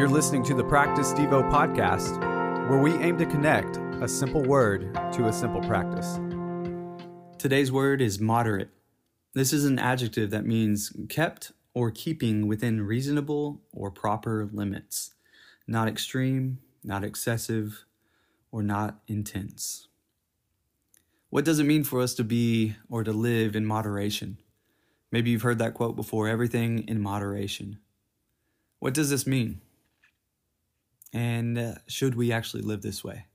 You're listening to the Practice Devo podcast, where we aim to connect a simple word to a simple practice. Today's word is moderate. This is an adjective that means kept or keeping within reasonable or proper limits, not extreme, not excessive, or not intense. What does it mean for us to be or to live in moderation? Maybe you've heard that quote before everything in moderation. What does this mean? And uh, should we actually live this way?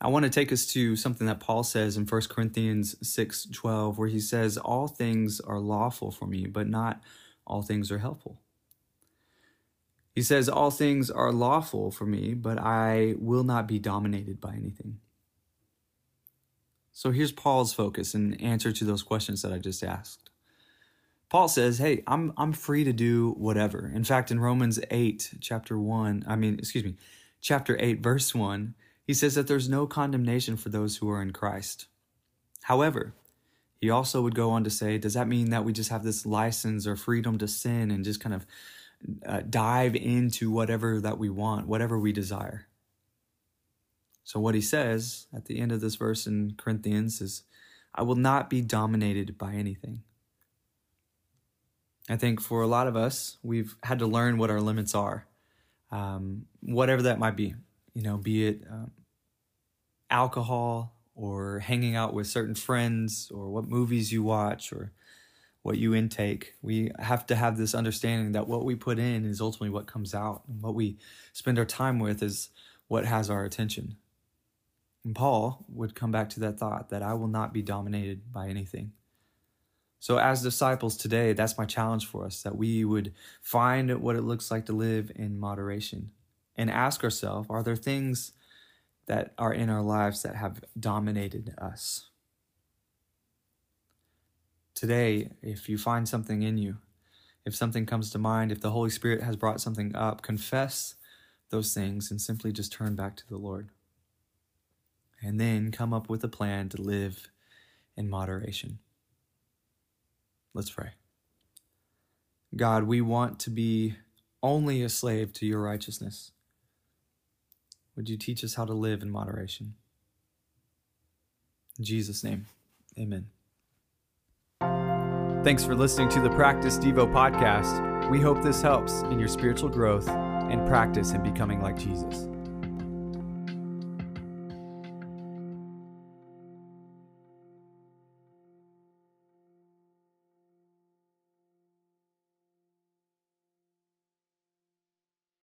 I want to take us to something that Paul says in 1 Corinthians 6:12 where he says all things are lawful for me but not all things are helpful. He says all things are lawful for me but I will not be dominated by anything. So here's Paul's focus in answer to those questions that I just asked. Paul says, "Hey, I'm I'm free to do whatever." In fact, in Romans 8, chapter 1, I mean, excuse me, chapter 8, verse 1, he says that there's no condemnation for those who are in Christ. However, he also would go on to say, does that mean that we just have this license or freedom to sin and just kind of uh, dive into whatever that we want, whatever we desire? So, what he says at the end of this verse in Corinthians is, I will not be dominated by anything. I think for a lot of us, we've had to learn what our limits are, um, whatever that might be. You know, be it um, alcohol or hanging out with certain friends or what movies you watch or what you intake. We have to have this understanding that what we put in is ultimately what comes out, and what we spend our time with is what has our attention. And Paul would come back to that thought that I will not be dominated by anything. So, as disciples today, that's my challenge for us that we would find what it looks like to live in moderation and ask ourselves are there things that are in our lives that have dominated us? Today, if you find something in you, if something comes to mind, if the Holy Spirit has brought something up, confess those things and simply just turn back to the Lord. And then come up with a plan to live in moderation. Let's pray. God, we want to be only a slave to your righteousness. Would you teach us how to live in moderation? In Jesus' name, amen. Thanks for listening to the Practice Devo podcast. We hope this helps in your spiritual growth and practice in becoming like Jesus.